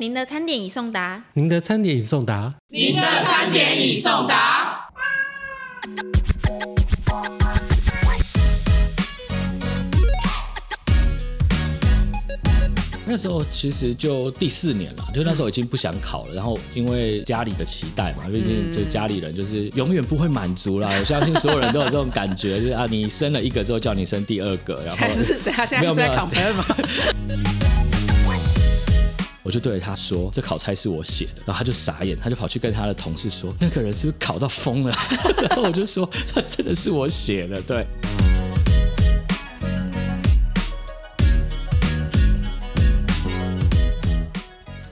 您的餐点已送达。您的餐点已送达。您的餐点已送达。那时候其实就第四年了，就那时候已经不想考了，然后因为家里的期待嘛，毕竟就家里人就是永远不会满足啦。我相信所有人都有这种感觉，就是啊，你生了一个之后叫你生第二个，然后还是等下现在是在考分吗？我就对着他说：“这考差是我写的。”然后他就傻眼，他就跑去跟他的同事说：“那个人是不是考到疯了？” 然后我就说：“他真的是我写的。”对。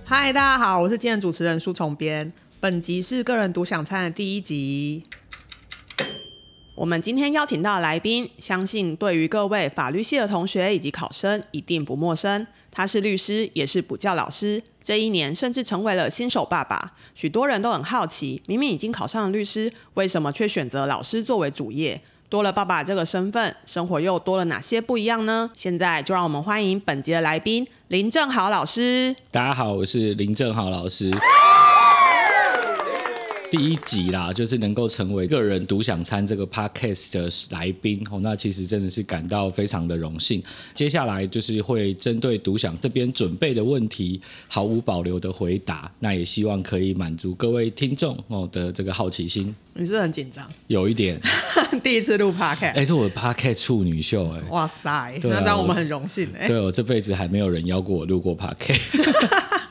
嗨，大家好，我是今天主持人苏崇编。本集是个人独享餐的第一集。我们今天邀请到的来宾，相信对于各位法律系的同学以及考生一定不陌生。他是律师，也是补教老师。这一年甚至成为了新手爸爸。许多人都很好奇，明明已经考上了律师，为什么却选择老师作为主业？多了爸爸这个身份，生活又多了哪些不一样呢？现在就让我们欢迎本集的来宾林正豪老师。大家好，我是林正豪老师。第一集啦，就是能够成为个人独享餐这个 podcast 的来宾哦，那其实真的是感到非常的荣幸。接下来就是会针对独享这边准备的问题，毫无保留的回答。那也希望可以满足各位听众哦的这个好奇心。你是不是很紧张？有一点，第一次录 podcast，哎，是我的 podcast 处女秀哎，哇塞，那让我们很荣幸哎。对我这辈子还没有人邀过我录过 podcast。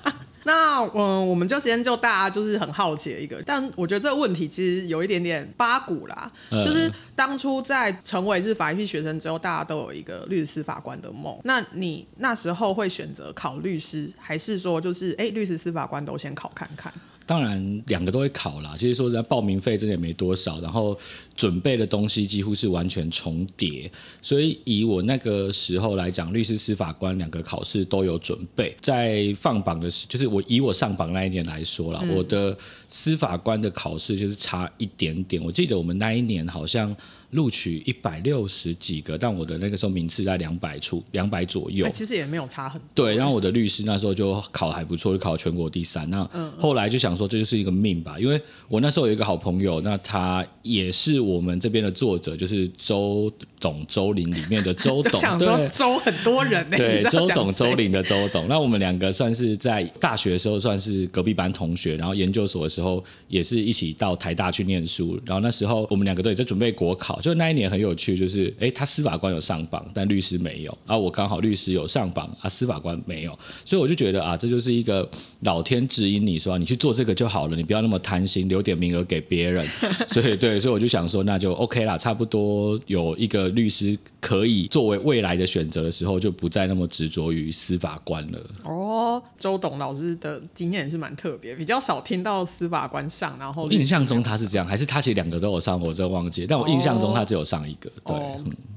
那嗯，我们就先就大家就是很好奇的一个，但我觉得这个问题其实有一点点八股啦。就是当初在成为是法律系学生之后，大家都有一个律师法官的梦。那你那时候会选择考律师，还是说就是哎，律师司法官都先考看看？当然，两个都会考啦。其实说实在，报名费真的也没多少，然后准备的东西几乎是完全重叠。所以以我那个时候来讲，律师、司法官两个考试都有准备。在放榜的时，就是我以我上榜那一年来说了，我的司法官的考试就是差一点点。我记得我们那一年好像。录取一百六十几个，但我的那个时候名次在两百出，两百左右。其实也没有差很多。对，然后我的律师那时候就考还不错，就考全国第三。那后来就想说，这就是一个命吧，因为我那时候有一个好朋友，那他也是我们这边的作者，就是周董周林里面的 周董。对，周很多人呢。对，周董周林的周董。那我们两个算是在大学的时候算是隔壁班同学，然后研究所的时候也是一起到台大去念书。然后那时候我们两个都也在准备国考。就那一年很有趣，就是哎，他司法官有上榜，但律师没有啊。我刚好律师有上榜啊，司法官没有，所以我就觉得啊，这就是一个老天指引你说你去做这个就好了，你不要那么贪心，留点名额给别人。所以对，所以我就想说，那就 OK 啦，差不多有一个律师可以作为未来的选择的时候，就不再那么执着于司法官了。哦，周董老师的经验是蛮特别，比较少听到司法官上，然后印象中他是这样，还是他其实两个都有上，我真忘记，但我印象中。他只有上一个，对，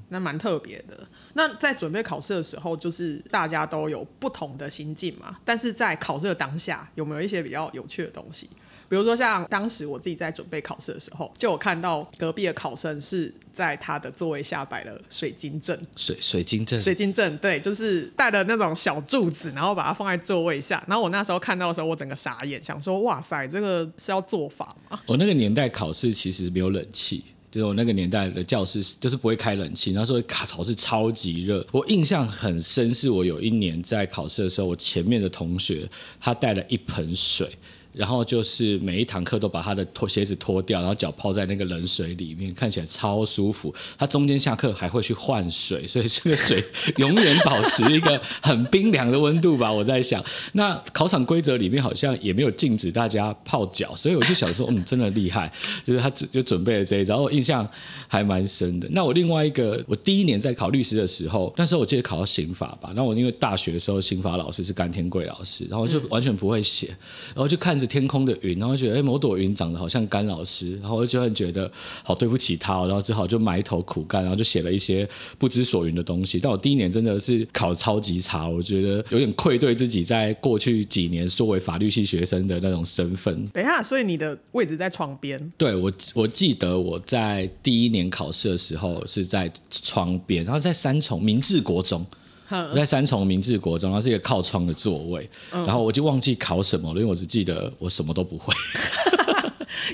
那蛮特别的。那在准备考试的时候，就是大家都有不同的心境嘛。但是在考试的当下，有没有一些比较有趣的东西？比如说像当时我自己在准备考试的时候，就有看到隔壁的考生是在他的座位下摆了水晶阵，水水晶阵，水晶阵，对，就是带了那种小柱子，然后把它放在座位下。然后我那时候看到的时候，我整个傻眼，想说：哇塞，这个是要做法吗？我那个年代考试其实没有冷气。就是我那个年代的教室，就是不会开冷气，那时候卡槽是超级热。我印象很深，是我有一年在考试的时候，我前面的同学他带了一盆水。然后就是每一堂课都把他的脱鞋子脱掉，然后脚泡在那个冷水里面，看起来超舒服。他中间下课还会去换水，所以这个水永远保持一个很冰凉的温度吧。我在想，那考场规则里面好像也没有禁止大家泡脚，所以我就想说，嗯，真的厉害，就是他就准备了这一招，我印象还蛮深的。那我另外一个，我第一年在考律师的时候，那时候我记得考到刑法吧。那我因为大学的时候刑法老师是甘天贵老师，然后就完全不会写，然后就看着。天空的云，然后觉得哎，某朵云长得好像甘老师，然后我就很觉得好对不起他，然后只好就埋头苦干，然后就写了一些不知所云的东西。但我第一年真的是考超级差，我觉得有点愧对自己在过去几年作为法律系学生的那种身份。等一下，所以你的位置在窗边？对，我我记得我在第一年考试的时候是在窗边，然后在三重明治国中。嗯我在三重明治国中，它是一个靠窗的座位，嗯然后我就忘记考什么了，因为我只记得我什么都不会。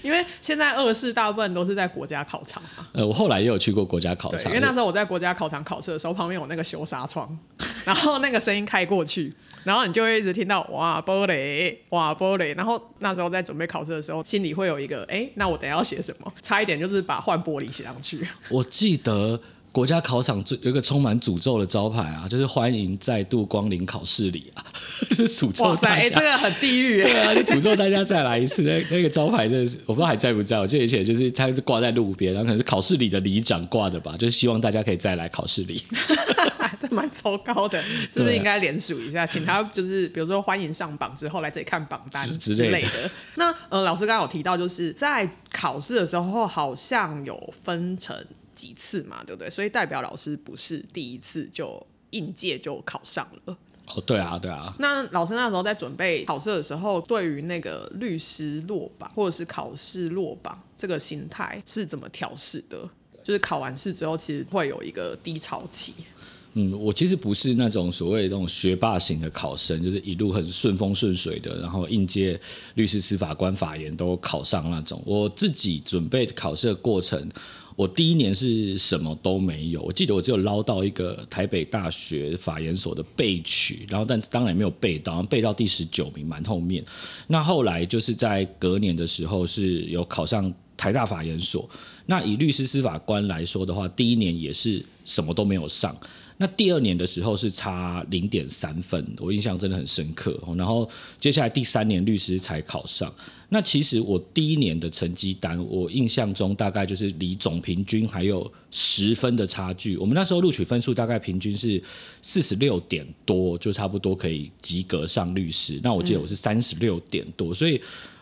因为现在二试大部分都是在国家考场嘛。呃，我后来也有去过国家考对，场，因为那时候我在国家考场考试的时候，旁边有那个修纱窗，然后那个声音开过去，然后你就会一直听到哇玻璃，哇玻璃。然后那时候在准备考试的时候，心里会有一个，哎，那我等下要写什么？差一点就是把换玻璃写上去。我记得国家考场最有一个充满诅咒的招牌啊，就是欢迎再度光临考试里啊，是诅咒哇塞，哎，大家。这个很地狱对耶。啊，就诅咒大家再来一次。那那个招牌真的是，我不知道还在不在。我记得以前就是它是挂在路边，然后可能是考试里的里长挂的吧，就是希望大家可以再来考试里。这蛮糟糕的，是不是应该联署一下，请他就是比如说欢迎上榜之后来这里看榜单之类的。那呃，老师刚刚有提到，就是在考试的时候好像有分成几次嘛，对不对？所以代表老师不是第一次就应届就考上了。哦，对啊，对啊，那老师那时候在准备考试的时候，对于那个律师落榜或者是考试落榜这个心态是怎么调试的？就是考完试之后，其实会有一个低潮期。嗯，我其实不是那种所谓那种学霸型的考生，就是一路很顺风顺水的，然后应届律师、司法官、法研都考上那种。我自己准备考试的过程，我第一年是什么都没有，我记得我只有捞到一个台北大学法研所的备取，然后但当然没有背到，背到第十九名，蛮后面。那后来就是在隔年的时候是有考上台大法研所。那以律师、司法官来说的话，第一年也是什么都没有上。那第二年的时候是差零点三分，我印象真的很深刻。然后接下来第三年律师才考上。那其实我第一年的成绩单，我印象中大概就是离总平均还有十分的差距。我们那时候录取分数大概平均是四十六点多，就差不多可以及格上律师。那我记得我是三十六点多，所以。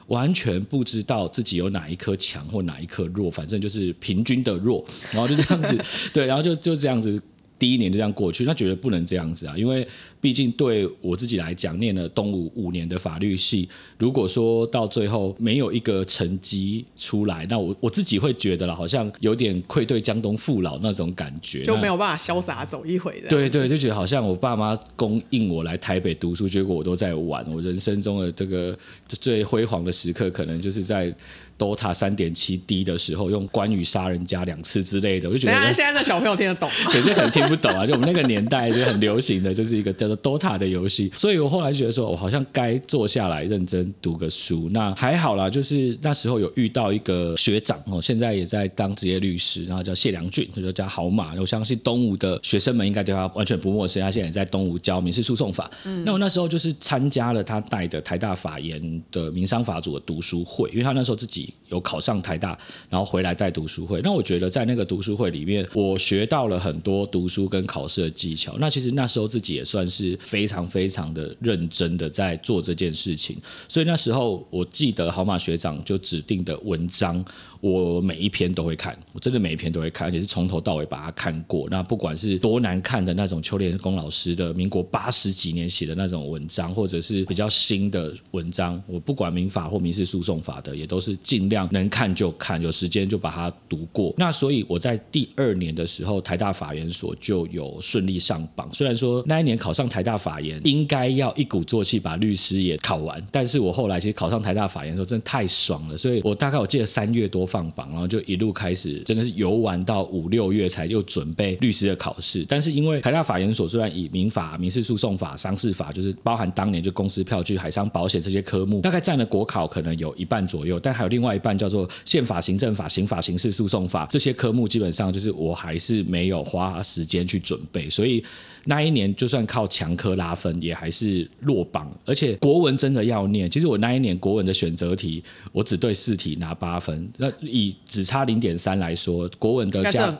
完全不知道自己有哪一颗强或哪一颗弱，反正就是平均的弱，然后就这样子，对，然后就就这样子，第一年就这样过去。那觉得不能这样子啊，因为毕竟对我自己来讲，念了东吴五年的法律系，如果说到最后没有一个成绩出来，那我我自己会觉得了，好像有点愧对江东父老那种感觉，就没有办法潇洒走一回的。对对，就觉得好像我爸妈供应我来台北读书，结果我都在玩。我人生中的这个最辉煌的时刻，可能就是在 DOTA 三点七 D 的时候，用关羽杀人家两次之类的。我就觉得，现在的小朋友听得懂吗？可是很听不懂啊。就我们那个年代就很流行的，就是一个叫做 DOTA 的游戏。所以我后来觉得说，我好像该坐下来认真读个书。那还好啦，就是那时候有遇到一个学长哦，现在也在当职业律师，然后叫谢良俊，他就叫好马。我相信东吴的学生们应该对他完全不陌生，他现在也在东吴教民事诉讼法。嗯那我那时候就是参加了他带的台大法研的民商法组的读书会，因为他那时候自己有考上台大，然后回来带读书会。那我觉得在那个读书会里面，我学到了很多读书跟考试的技巧。那其实那时候自己也算是非常非常的认真的在做这件事情。所以那时候我记得好马学长就指定的文章，我每一篇都会看，我真的每一篇都会看，而且是从头到尾把它看过。那不管是多难看的那种邱连公老师的民国八十几年写的那种文章，或者是比较新的文章，我不管民法或民事诉讼法的，也都是尽量能看就看，有时间就把它读过。那所以我在第二年的时候，台大法研所就有顺利上榜。虽然说那一年考上台大法研，应该要一鼓作气把律师也考完，但是我后来其实考上台大法研的时候，真的太爽了。所以我大概我记得三月多放榜，然后就一路开始，真的是游玩到五六月才又准备律师的考试。但是因为台大法研所虽然以民法、民事诉讼法、商事法，就是包含当年就公司票据、海商保险这些科目，大概占了国考可能有一半左右，但还有另外一半叫做宪法、行政法、刑法、刑事诉讼法这些科目，基本上就是我还是没有花时间去准备，所以那一年就算靠强科拉分，也还是落榜。而且国文真的要念，其实我那一年国文的选择题，我只对四题拿八分，那以只差零点三来说，国文的加。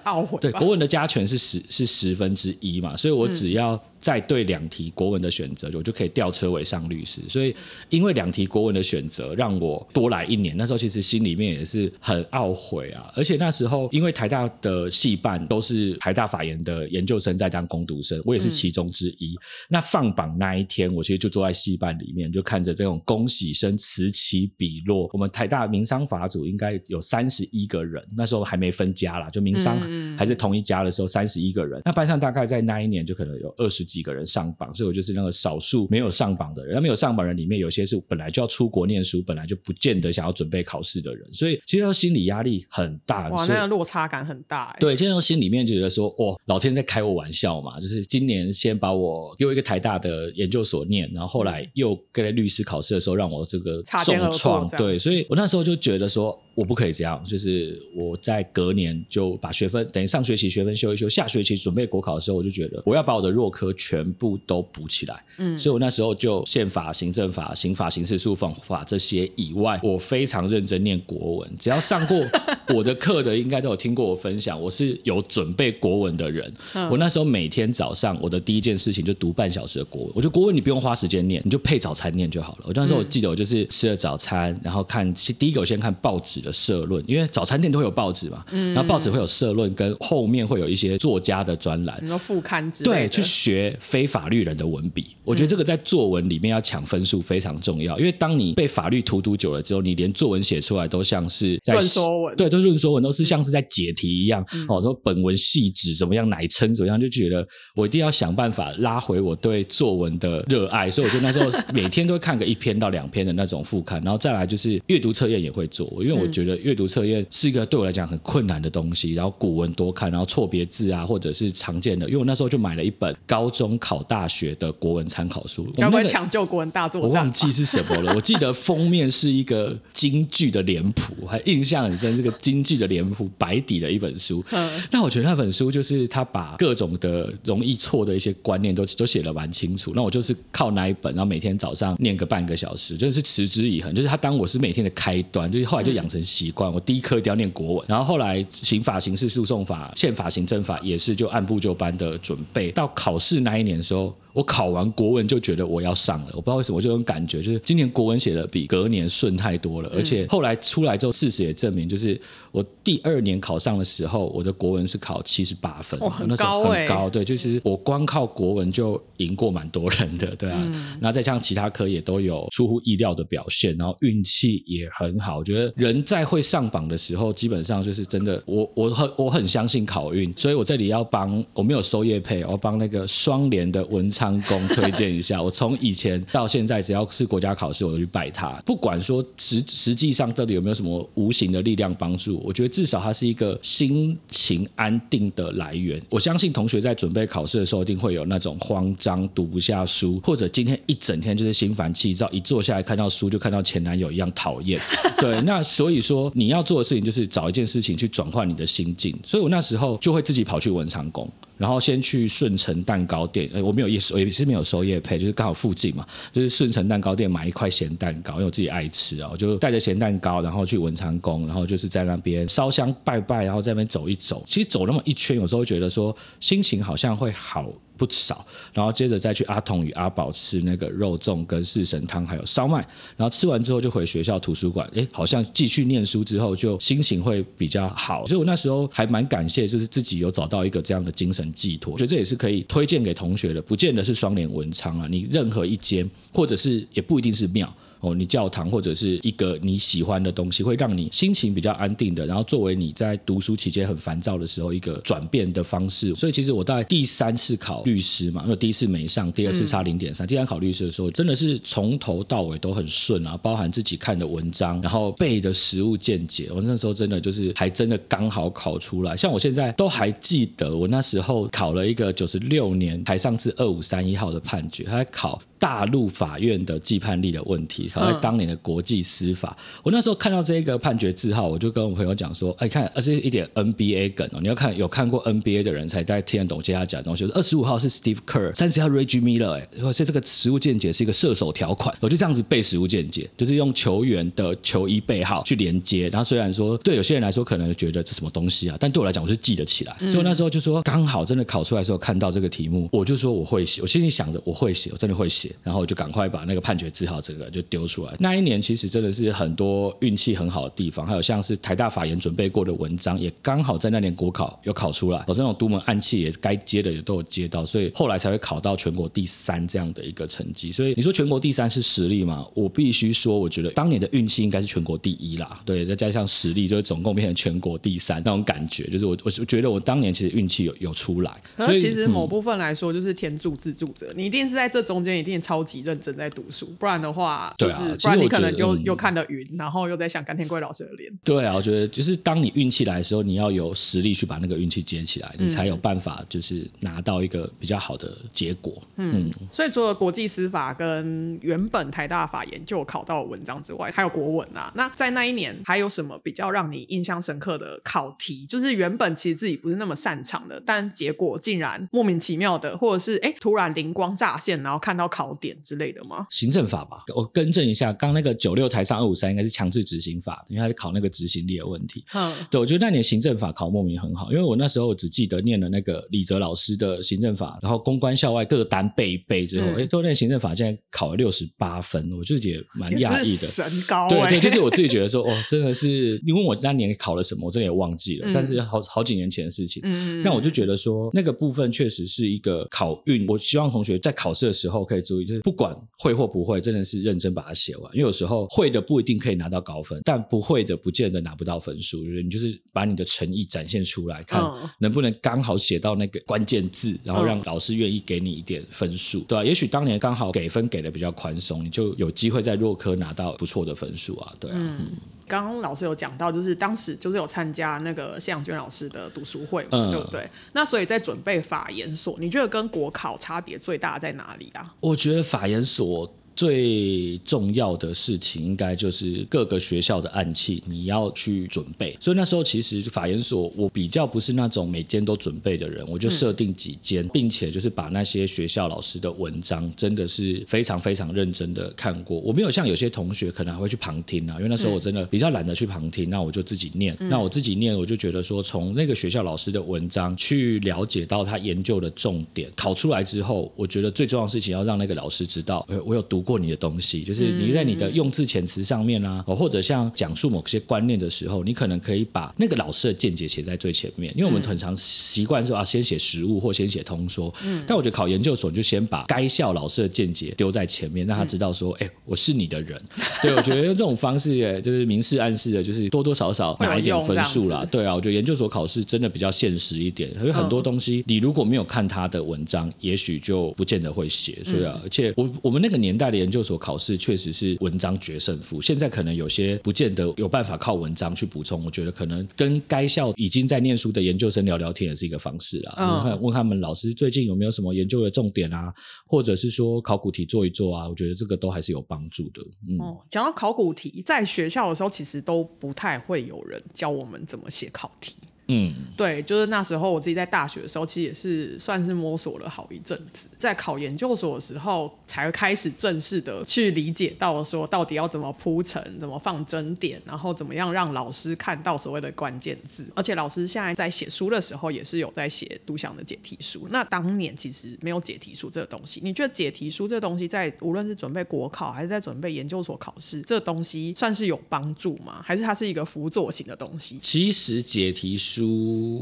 对，国文的加权是十是十分之一嘛，所以我只要再对两题国文的选择，我就可以吊车尾上律师。所以因为两题国文的选择，让我多来一年。那时候其实心里面也是很懊悔啊。而且那时候因为台大的系办都是台大法研的研究生在当攻读生，我也是其中之一。那放榜那一天，我其实就坐在系办里面，就看着这种恭喜声此起彼落。我们台大民商法组应该有三十一个人，那时候还没分家啦，就民商还是同一家的时候，三十一个人。那班上大概在那一年就可能有二十几个人上榜，所以我就是那个少数没有上榜的人。那没有上榜人里面，有些是本来就要出国念书，本来就不见得想要准备考试的人，所以其实心理压力很大。哇，那个落差感很大。对，现在心里面觉得说，哦，老天在开我玩笑嘛，就是今年先把我给我一个台大的研究所念，然后后来又跟律师考试的时候让我这个重创。对，所以我那时候就觉得说。我不可以这样，就是我在隔年就把学分等于上学期学分修一修，下学期准备国考的时候，我就觉得我要把我的弱科全部都补起来。嗯，所以我那时候就宪法、行政法、刑法、刑事诉讼法这些以外，我非常认真念国文。只要上过我的课的，应该都有听过我分享，我是有准备国文的人。我那时候每天早上我的第一件事情就读半小时的国文。我觉得国文你不用花时间念，你就配早餐念就好了。我那时候我记得我就是吃了早餐，然后看第一个我先看报纸。的社论，因为早餐店都会有报纸嘛，嗯然后报纸会有社论，跟后面会有一些作家的专栏，你说副刊之对，去学非法律人的文笔。我觉得这个在作文里面要抢分数非常重要，因为当你被法律荼毒久了之后，你连作文写出来都像是在论说文，对，都是论说文，都是像是在解题一样。哦，说本文细致怎么样，乃称怎么样，就觉得我一定要想办法拉回我对作文的热爱，所以我就那时候每天都会看个一篇到两篇的那种副刊，然后再来就是阅读测验也会做，因为我。觉得阅读测验是一个对我来讲很困难的东西，然后古文多看，然后错别字啊，或者是常见的，因为我那时候就买了一本高中考大学的国文参考书，该不会抢救国文大作？我忘记是什么了。我记得封面是一个京剧的脸谱，还印象很深，是个京剧的脸谱，白底的一本书。那我觉得那本书就是他把各种的容易错的一些观念都都写的蛮清楚。那我就是靠那一本，然后每天早上念个半个小时，就是持之以恒，就是他当我是每天的开端，就是后来就养成。习惯，我第一科一定要念国文，然后后来刑法、刑事诉讼法、宪法、行政法也是就按部就班的准备，到考试那一年的时候。我考完国文就觉得我要上了，我不知道为什么，我就有感觉，就是今年国文写的比隔年顺太多了。而且后来出来之后，事实也证明，就是我第二年考上的时候，我的国文是考七十八分，很高很高。对，就是我光靠国文就赢过蛮多人的，对啊。然后再加上其他科也都有出乎意料的表现，然后运气也很好。我觉得人在会上榜的时候，基本上就是真的，我我很我很相信考运，所以我这里要帮我没有收业配，我帮那个双联的文昌。宫推荐一下，我从以前到现在，只要是国家考试，我就去拜他。不管说实实际上到底有没有什么无形的力量帮助，我觉得至少它是一个心情安定的来源。我相信同学在准备考试的时候，一定会有那种慌张、读不下书，或者今天一整天就是心烦气躁，一坐下来看到书就看到前男友一样讨厌。对，那所以说你要做的事情就是找一件事情去转换你的心境。所以我那时候就会自己跑去文昌宫。然后先去顺成蛋糕店，我没有也，也是没有收夜配，就是刚好附近嘛，就是顺成蛋糕店买一块咸蛋糕，因为我自己爱吃啊，我就带着咸蛋糕，然后去文昌宫，然后就是在那边烧香拜拜，然后在那边走一走。其实走那么一圈，有时候觉得说心情好像会好。不少，然后接着再去阿童与阿宝吃那个肉粽跟四神汤，还有烧麦，然后吃完之后就回学校图书馆，哎，好像继续念书之后就心情会比较好，所以我那时候还蛮感谢，就是自己有找到一个这样的精神寄托，觉得这也是可以推荐给同学的，不见得是双联文昌啊，你任何一间，或者是也不一定是庙。哦，你教堂或者是一个你喜欢的东西，会让你心情比较安定的，然后作为你在读书期间很烦躁的时候一个转变的方式。所以其实我在第三次考律师嘛，因为第一次没上，第二次差零点三，第三考律师的时候，真的是从头到尾都很顺啊，包含自己看的文章，然后背的实物见解。我那时候真的就是还真的刚好考出来，像我现在都还记得，我那时候考了一个九十六年台上次二五三一号的判决，他在考。大陆法院的既判力的问题，考在当年的国际司法。我那时候看到这一个判决字号，我就跟我朋友讲说：“哎，看，而且一点 NBA 梗哦，你要看有看过 NBA 的人才在听得懂接下来讲的东西。二十五号是 Steve Kerr，三十号 Reggie Miller，哎，说这这个实物见解是一个射手条款。我就这样子背实物见解，就是用球员的球衣背号去连接。然后虽然说对有些人来说可能觉得这什么东西啊，但对我来讲我是记得起来。所以那时候就说刚好真的考出来的时候看到这个题目，我就说我会写，我心里想着我会写，我真的会写。然后我就赶快把那个判决字号这个就丢丢出来。那一年其实真的是很多运气很好的地方，还有像是台大法研准备过的文章，也刚好在那年国考有考出来，我这种独门暗器也该接的也都有接到，所以后来才会考到全国第三这样的一个成绩。所以你说全国第三是实力吗？我必须说，我觉得当年的运气应该是全国第一啦。对，再加上实力，就是总共变成全国第三那种感觉，就是我我觉得我当年其实运气有有出来。所以其实某部分来说，就是天助自助者，你一定是在这中间一定超级认真在读书，不然的话，就是不然你可能又又看得晕，然后又在想甘天贵老师的脸。对啊，我觉得就是当你运气来的时候，你要有实力去把那个运气接起来，你才有办法就是拿到一个比较好的结果。嗯，所以除了国际司法跟原本台大法研究考到文章之外，还有国文啊。那在那一年还有什么比较让你印象深刻的考题？就是原本其实自己不是那么擅长的，但结果竟然莫名其妙的，或者是哎突然灵光乍现，然后看到考点之类的吗？行政法吧，我跟正一下，刚那个九六台上二五三应该是强制执行法，因为他是考那个执行力的问题。嗯，对，我觉得那年行政法考莫名很好，因为我那时候只记得念了那个李泽老师的行政法，然后公关校外各单背一背之后，哎，都念行政法，现在考了六十八分，我自己也蛮讶异的，神高。对对，就是我自己觉得说，哦，真的是你问我那年考了什么，我真的也忘记了，但是好好几年前的事情。嗯嗯。但我就觉得说，那个部分确实是一个考运，我希望同学在考试的时候可以注意，就是不管会或不会，真的是认真把它写完，因为有时候会的不一定可以拿到高分，但不会的不见得拿不到分数。就是你就是把你的诚意展现出来，看能不能刚好写到那个关键字，然后让老师愿意给你一点分数，对吧？也许当年刚好给分给的比较宽松，你就有机会在弱科拿到不错的分数啊，对啊。刚刚老师有讲到，就是当时就是有参加那个谢阳娟老师的读书会嘛，对不对？那所以在准备法研所，你觉得跟国考差别最大在哪里啊？我觉得法研所。最重要的事情应该就是各个学校的暗器，你要去准备。所以那时候其实法研所我比较不是那种每间都准备的人，我就设定几间，并且就是把那些学校老师的文章真的是非常非常认真的看过。我没有像有些同学可能还会去旁听啊，因为那时候我真的比较懒得去旁听，那我就自己念。那我自己念，我就觉得说从那个学校老师的文章去了解到他研究的重点，考出来之后，我觉得最重要的事情要让那个老师知道，呃，我有读。过你的东西，就是你在你的用字遣词上面啊，或者像讲述某些观念的时候，你可能可以把那个老师的见解写在最前面，因为我们很常习惯说啊，先写实物或先写通说。嗯。但我觉得考研究所就先把该校老师的见解丢在前面，让他知道说，哎，我是你的人。对，我觉得用这种方式，就是明示暗示的，就是多多少少拿一点分数啦。对啊，我觉得研究所考试真的比较现实一点，因为很多东西你如果没有看他的文章，也许就不见得会写。所以啊，而且我我们那个年代。研究所考试确实是文章决胜负，现在可能有些不见得有办法靠文章去补充。我觉得可能跟该校已经在念书的研究生聊聊天也是一个方式啊。问问他们老师最近有没有什么研究的重点啊，或者是说考古题做一做啊？我觉得这个都还是有帮助的。嗯，讲到考古题，在学校的时候其实都不太会有人教我们怎么写考题。嗯，对，就是那时候我自己在大学的时候，其实也是算是摸索了好一阵子。在考研究所的时候，才开始正式的去理解到说，到底要怎么铺陈，怎么放针点，然后怎么样让老师看到所谓的关键字。而且老师现在在写书的时候，也是有在写独享的解题书。那当年其实没有解题书这个东西。你觉得解题书这个东西，在无论是准备国考还是在准备研究所考试，这东西算是有帮助吗？还是它是一个辅佐型的东西？其实解题书，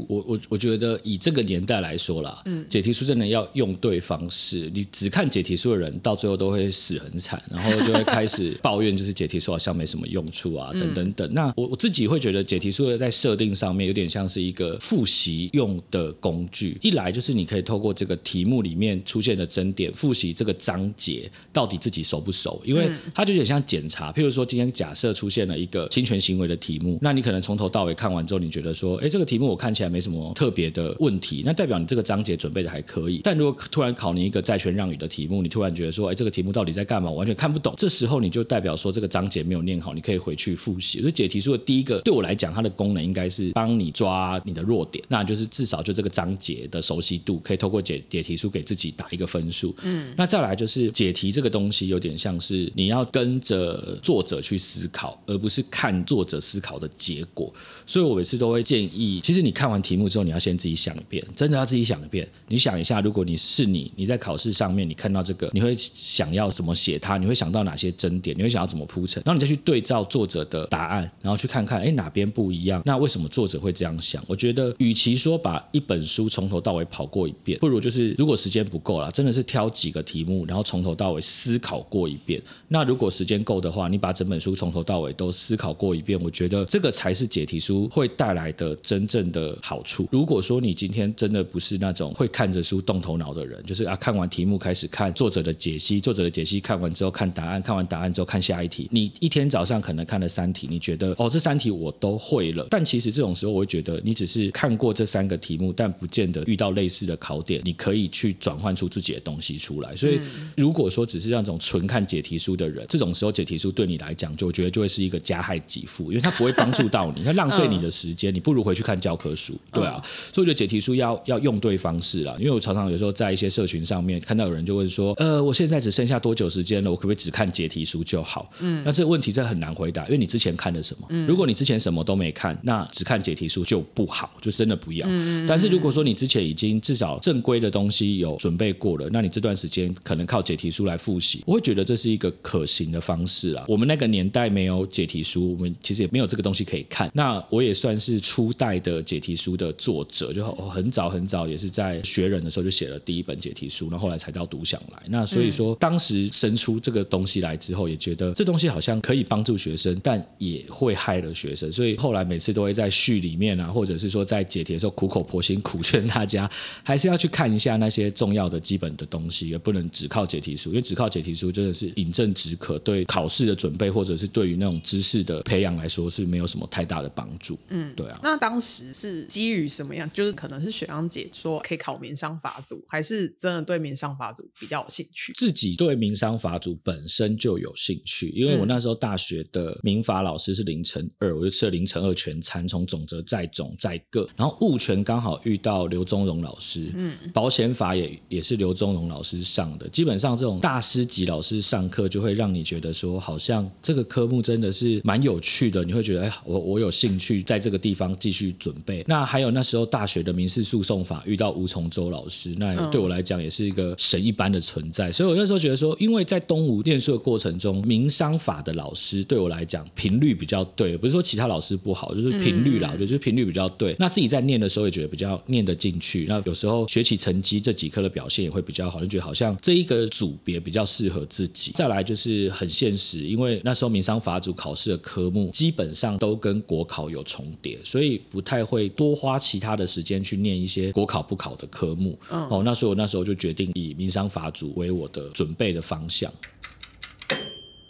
我我我觉得以这个年代来说啦，嗯，解题书真的要用对方。式你只看解题书的人，到最后都会死很惨，然后就会开始 抱怨，就是解题书好像没什么用处啊，等等等。那我我自己会觉得解题书在设定上面有点像是一个复习用的工具。一来就是你可以透过这个题目里面出现的真点，复习这个章节到底自己熟不熟，因为它就有点像检查。譬如说今天假设出现了一个侵权行为的题目，那你可能从头到尾看完之后，你觉得说，哎，这个这个题目我看起来没什么特别的问题，那代表你这个章节准备的还可以。但如果突然考你。一个债权让与的题目，你突然觉得说，哎，这个题目到底在干嘛？我完全看不懂。这时候你就代表说，这个章节没有念好，你可以回去复习。所以解题书的第一个，对我来讲，它的功能应该是帮你抓你的弱点，那就是至少就这个章节的熟悉度，可以透过解解题书给自己打一个分数。嗯，那再来就是解题这个东西，有点像是你要跟着作者去思考，而不是看作者思考的结果。所以我每次都会建议其实你看完题目之后，你要先自己想一遍，真的要自己想一遍。你想一下，如果你是你，你在考试上面你看到这个，你会想要怎么写它？你会想到哪些争点？你会想要怎么铺陈？然后你再去对照作者的答案，然后去看看，哎，哪边不一样？那为什么作者会这样想？我觉得，与其说把一本书从头到尾跑过一遍，不如就是如果时间不够了，真的是挑几个题目，然后从头到尾思考过一遍。那如果时间够的话，你把整本书从头到尾都思考过一遍，我觉得这个才是解题书会带来的真正的好处。如果说你今天真的不是那种会看着书动头脑的人，就是啊，看完题目开始看作者的解析，作者的解析看完之后看答案，看完答案之后看下一题。你一天早上可能看了三题，你觉得哦，这三题我都会了。但其实这种时候，我会觉得你只是看过这三个题目，但不见得遇到类似的考点，你可以去转换出自己的东西出来。所以，如果说只是那种纯看解题书的人，这种时候解题书对你来讲，就我觉得就会是一个加害己负，因为它不会帮助到你，它浪费你的时间，你不如回去看教科书。对啊，所以我觉得解题书要要用对方式啦。因为我常常有时候在一些社群上面看到有人就问说，呃，我现在只剩下多久时间了？我可不可以只看解题书就好？嗯，那这个问题真的很难回答，因为你之前看了什么？如果你之前什么都没看，那只看解题书就不好，就真的不要。但是如果说你之前已经至少正规的东西有准备过了，那你这段时间可能靠解题书来复习，我会觉得这是一个可行的方式啦。我们那个年代没有解题书，我们其实也没有这个东西可以看。那我也算是初代的解题书的作者，就很早很早也是在学人的时候就写了第一本解题书，然后后来才到独享来。那所以说当时生出这个东西来之后，也觉得这东西好像可以帮助学生，但也会害了学生。所以后来每次都会在序里面啊，或者是说在解题的时候苦口婆心苦劝大家，还是要去看一下那些重要的基本的东西，也不能只靠解题书，因为只靠解题书真的是饮鸩止渴，对考试的准备或者是对于那种知识的培养来说是没有什么太大的帮助。嗯，对啊。那当时是基于什么样？就是可能是雪阳姐说可以考民商法组，还是真的对民商法组比较有兴趣？自己对民商法组本身就有兴趣，因为我那时候大学的民法老师是凌晨二，我就吃了凌晨二全餐，从总则再总再个，然后物权刚好遇到刘宗荣老师，嗯，保险法也也是刘宗荣老师上的，基本上这种大师级老师上课就会让你觉得说，好像这个科目真的是蛮有趣的，你会觉得哎，我我有兴趣在这个地方继续准备。那还有那时候大学的民事诉讼法遇到吴崇洲老师，那对我来讲也是一个神一般的存在，所以我那时候觉得说，因为在东吴念书的过程中，民商法的老师对我来讲频率比较对，不是说其他老师不好，就是频率啦，我觉得就是频率比较对。那自己在念的时候也觉得比较念得进去，那有时候学习成绩这几科的表现也会比较好，就觉得好像这一个组别比较适合自己。再来就是很现实，因为那时候民商法组考试的科目基本上都跟国考有重叠，所以不太会多花其他的时间去念一些国考不考的科目。哦，那所以我那时候就决定以民商法组为我的准备的方向。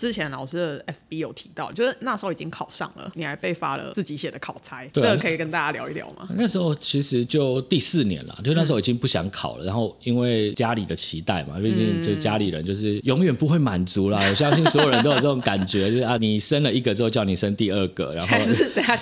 之前老师的 FB 有提到，就是那时候已经考上了，你还被发了自己写的考差，这个可以跟大家聊一聊吗？那时候其实就第四年了，就那时候已经不想考了，然后因为家里的期待嘛，毕竟就家里人就是永远不会满足啦。我相信所有人都有这种感觉，就是啊，你生了一个之后叫你生第二个，然后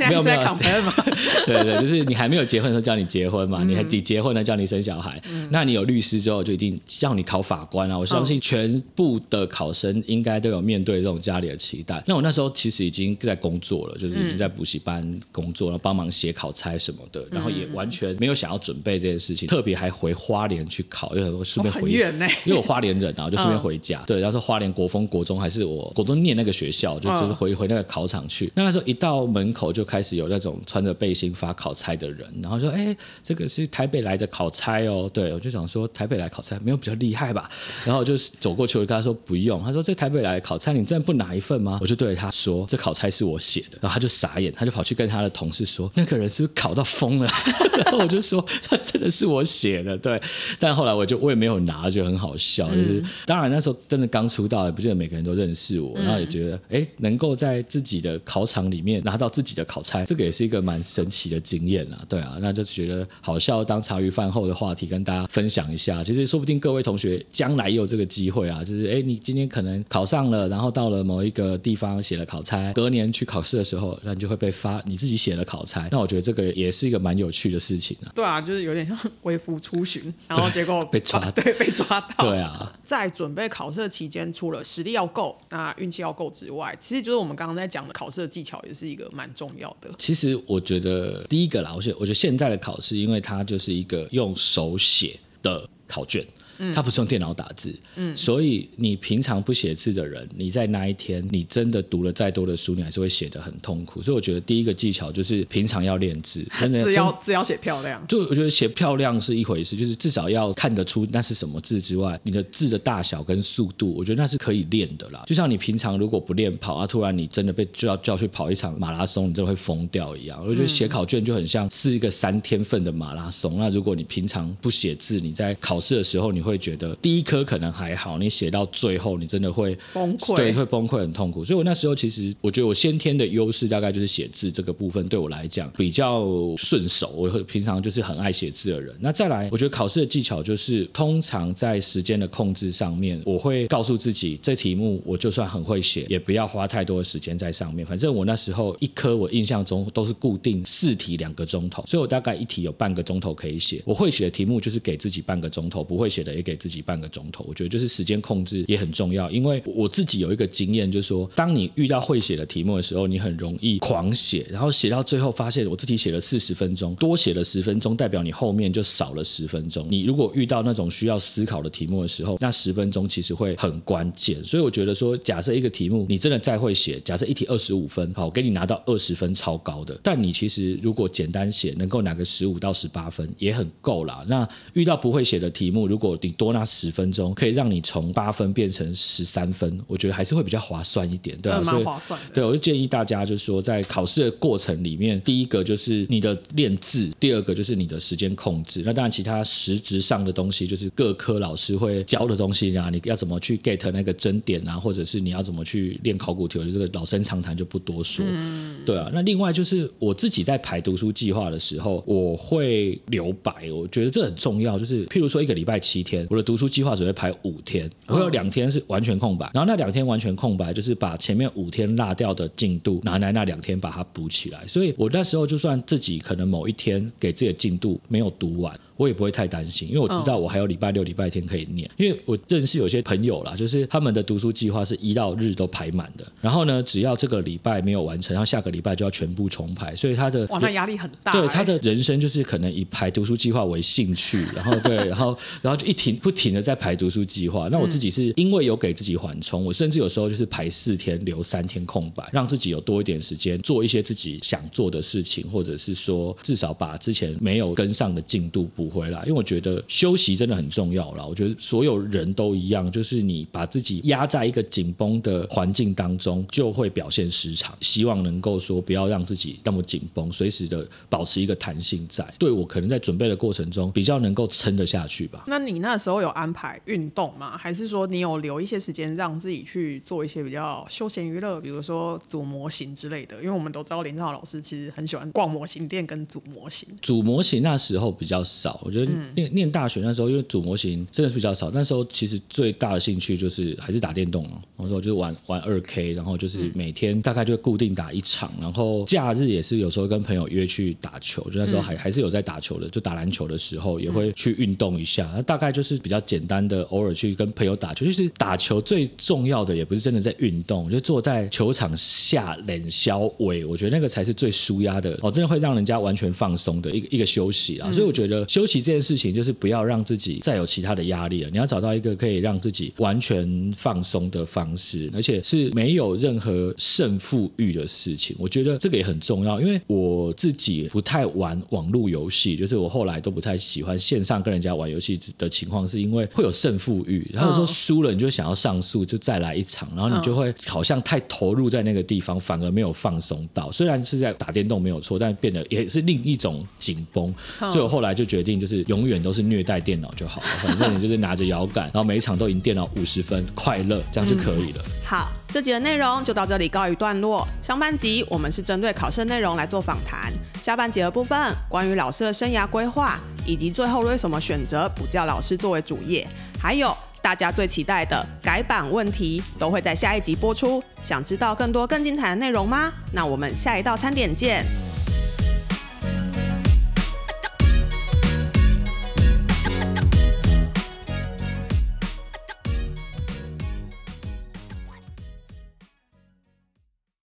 没有没有？对对，就是你还没有结婚的时候叫你结婚嘛，你还你结婚了叫你生小孩，那你有律师之后就一定叫你考法官啊。我相信全部的考生应该都有面对。对这种家里的期待，那我那时候其实已经在工作了，就是已经在补习班工作，然后帮忙写考差什么的，然后也完全没有想要准备这件事情，特别还回花莲去考，因为顺便回，因为我花莲人啊，就顺便回家。对，然后花莲国风国中还是我国中念那个学校，就就是回回那个考场去。那那时候一到门口就开始有那种穿着背心发考差的人，然后说：“哎，这个是台北来的考差哦。”对，我就想说台北来考差没有比较厉害吧？然后我就走过去，我跟他说：“不用。”他说：“这台北来考差。”你真的不拿一份吗？我就对着他说：“这考差是我写的。”然后他就傻眼，他就跑去跟他的同事说：“那个人是不是考到疯了？” 然后我就说：“他真的是我写的。”对，但后来我就我也没有拿，就很好笑。就是当然那时候真的刚出道，也不见得每个人都认识我，然后也觉得哎，能够在自己的考场里面拿到自己的考差，这个也是一个蛮神奇的经验啊。对啊，那就觉得好笑，当茶余饭后的话题跟大家分享一下。其实说不定各位同学将来也有这个机会啊，就是哎，你今天可能考上了，然后。后到了某一个地方写了考差，隔年去考试的时候，那你就会被发你自己写了考差。那我觉得这个也是一个蛮有趣的事情啊。对啊，就是有点像微服出巡，然后 结果被抓对，被抓到。对啊，在准备考试的期间，除了实力要够，那运气要够之外，其实就是我们刚刚在讲的考试的技巧，也是一个蛮重要的。其实我觉得第一个啦，我觉得我觉得现在的考试，因为它就是一个用手写的考卷。它不是用电脑打字，嗯，所以你平常不写字的人，你在那一天，你真的读了再多的书，你还是会写得很痛苦。所以我觉得第一个技巧就是平常要练字，真的字要字要写漂亮。就我觉得写漂亮是一回事，就是至少要看得出那是什么字之外，你的字的大小跟速度，我觉得那是可以练的啦。就像你平常如果不练跑啊，突然你真的被就要就要去跑一场马拉松，你真的会疯掉一样。我觉得写考卷就很像是一个三天份的马拉松。那如果你平常不写字，你在考试的时候，你会觉得第一。科可能还好，你写到最后，你真的会崩溃，对，会崩溃，很痛苦。所以我那时候其实，我觉得我先天的优势大概就是写字这个部分，对我来讲比较顺手。我平常就是很爱写字的人。那再来，我觉得考试的技巧就是，通常在时间的控制上面，我会告诉自己，这题目我就算很会写，也不要花太多的时间在上面。反正我那时候一科，我印象中都是固定四题两个钟头，所以我大概一题有半个钟头可以写。我会写的题目就是给自己半个钟头，不会写的 也给自己半个钟。头，我觉得就是时间控制也很重要，因为我自己有一个经验，就是说，当你遇到会写的题目的时候，你很容易狂写，然后写到最后发现，我这题写了四十分钟，多写了十分钟，代表你后面就少了十分钟。你如果遇到那种需要思考的题目的时候，那十分钟其实会很关键。所以我觉得说，假设一个题目你真的再会写，假设一题二十五分，好，给你拿到二十分，超高的。但你其实如果简单写，能够拿个十五到十八分也很够啦。那遇到不会写的题目，如果你多那十分。钟可以让你从八分变成十三分，我觉得还是会比较划算一点，对啊，蛮划算。对，我就建议大家，就是说在考试的过程里面，第一个就是你的练字，第二个就是你的时间控制。那当然，其他实质上的东西，就是各科老师会教的东西啊，你要怎么去 get 那个真点啊，或者是你要怎么去练考古题，我觉得这个老生常谈就不多说。嗯，对啊。那另外就是我自己在排读书计划的时候，我会留白，我觉得这很重要。就是譬如说一个礼拜七天，我的读书计划。只会排五天，我有两天是完全空白，然后那两天完全空白，就是把前面五天落掉的进度拿来那两天把它补起来。所以我那时候就算自己可能某一天给自己的进度没有读完。我也不会太担心，因为我知道我还有礼拜六、礼拜天可以念。因为我认识有些朋友啦，就是他们的读书计划是一到日都排满的。然后呢，只要这个礼拜没有完成，然后下个礼拜就要全部重排，所以他的哇，那压力很大。对，他的人生就是可能以排读书计划为兴趣，然后对，然后然后就一停不停的在排读书计划。那我自己是因为有给自己缓冲，我甚至有时候就是排四天留三天空白，让自己有多一点时间做一些自己想做的事情，或者是说至少把之前没有跟上的进度补回来。因为我觉得休息真的很重要了。我觉得所有人都一样，就是你把自己压在一个紧绷的环境当中，就会表现失常。希望能够说不要让自己那么紧绷，随时的保持一个弹性在。对我可能在准备的过程中比较能够撑得下去吧。那你那时候有安排运动吗？还是说你有留一些时间让自己去做一些比较休闲娱乐，比如说组模型之类的？因为我们都知道林正浩老师其实很喜欢逛模型店跟组模型。组模型那时候比较少，我觉得。念念大学那时候，因为组模型真的是比较少。那时候其实最大的兴趣就是还是打电动啊。我说就是玩玩二 K，然后就是每天大概就固定打一场，然后假日也是有时候跟朋友约去打球。就那时候还还是有在打球的，就打篮球的时候也会去运动一下。那大概就是比较简单的，偶尔去跟朋友打球。就是打球最重要的也不是真的在运动，就坐在球场下冷消尾，我觉得那个才是最舒压的哦，真的会让人家完全放松的一个一个休息啊。所以我觉得休息这件事。情就是不要让自己再有其他的压力了。你要找到一个可以让自己完全放松的方式，而且是没有任何胜负欲的事情。我觉得这个也很重要，因为我自己不太玩网络游戏，就是我后来都不太喜欢线上跟人家玩游戏的情况，是因为会有胜负欲。然后说输了，你就想要上诉，就再来一场，然后你就会好像太投入在那个地方，反而没有放松到。虽然是在打电动没有错，但变得也是另一种紧绷。所以我后来就决定，就是永远都是虐待电脑就好了，反正你就是拿着摇杆，然后每一场都赢电脑五十分，快乐这样就可以了。好，这集的内容就到这里告一段落。上半集我们是针对考试内容来做访谈，下半节的部分关于老师的生涯规划，以及最后为什么选择补教老师作为主业，还有。大家最期待的改版问题都会在下一集播出。想知道更多更精彩的内容吗？那我们下一道餐点见。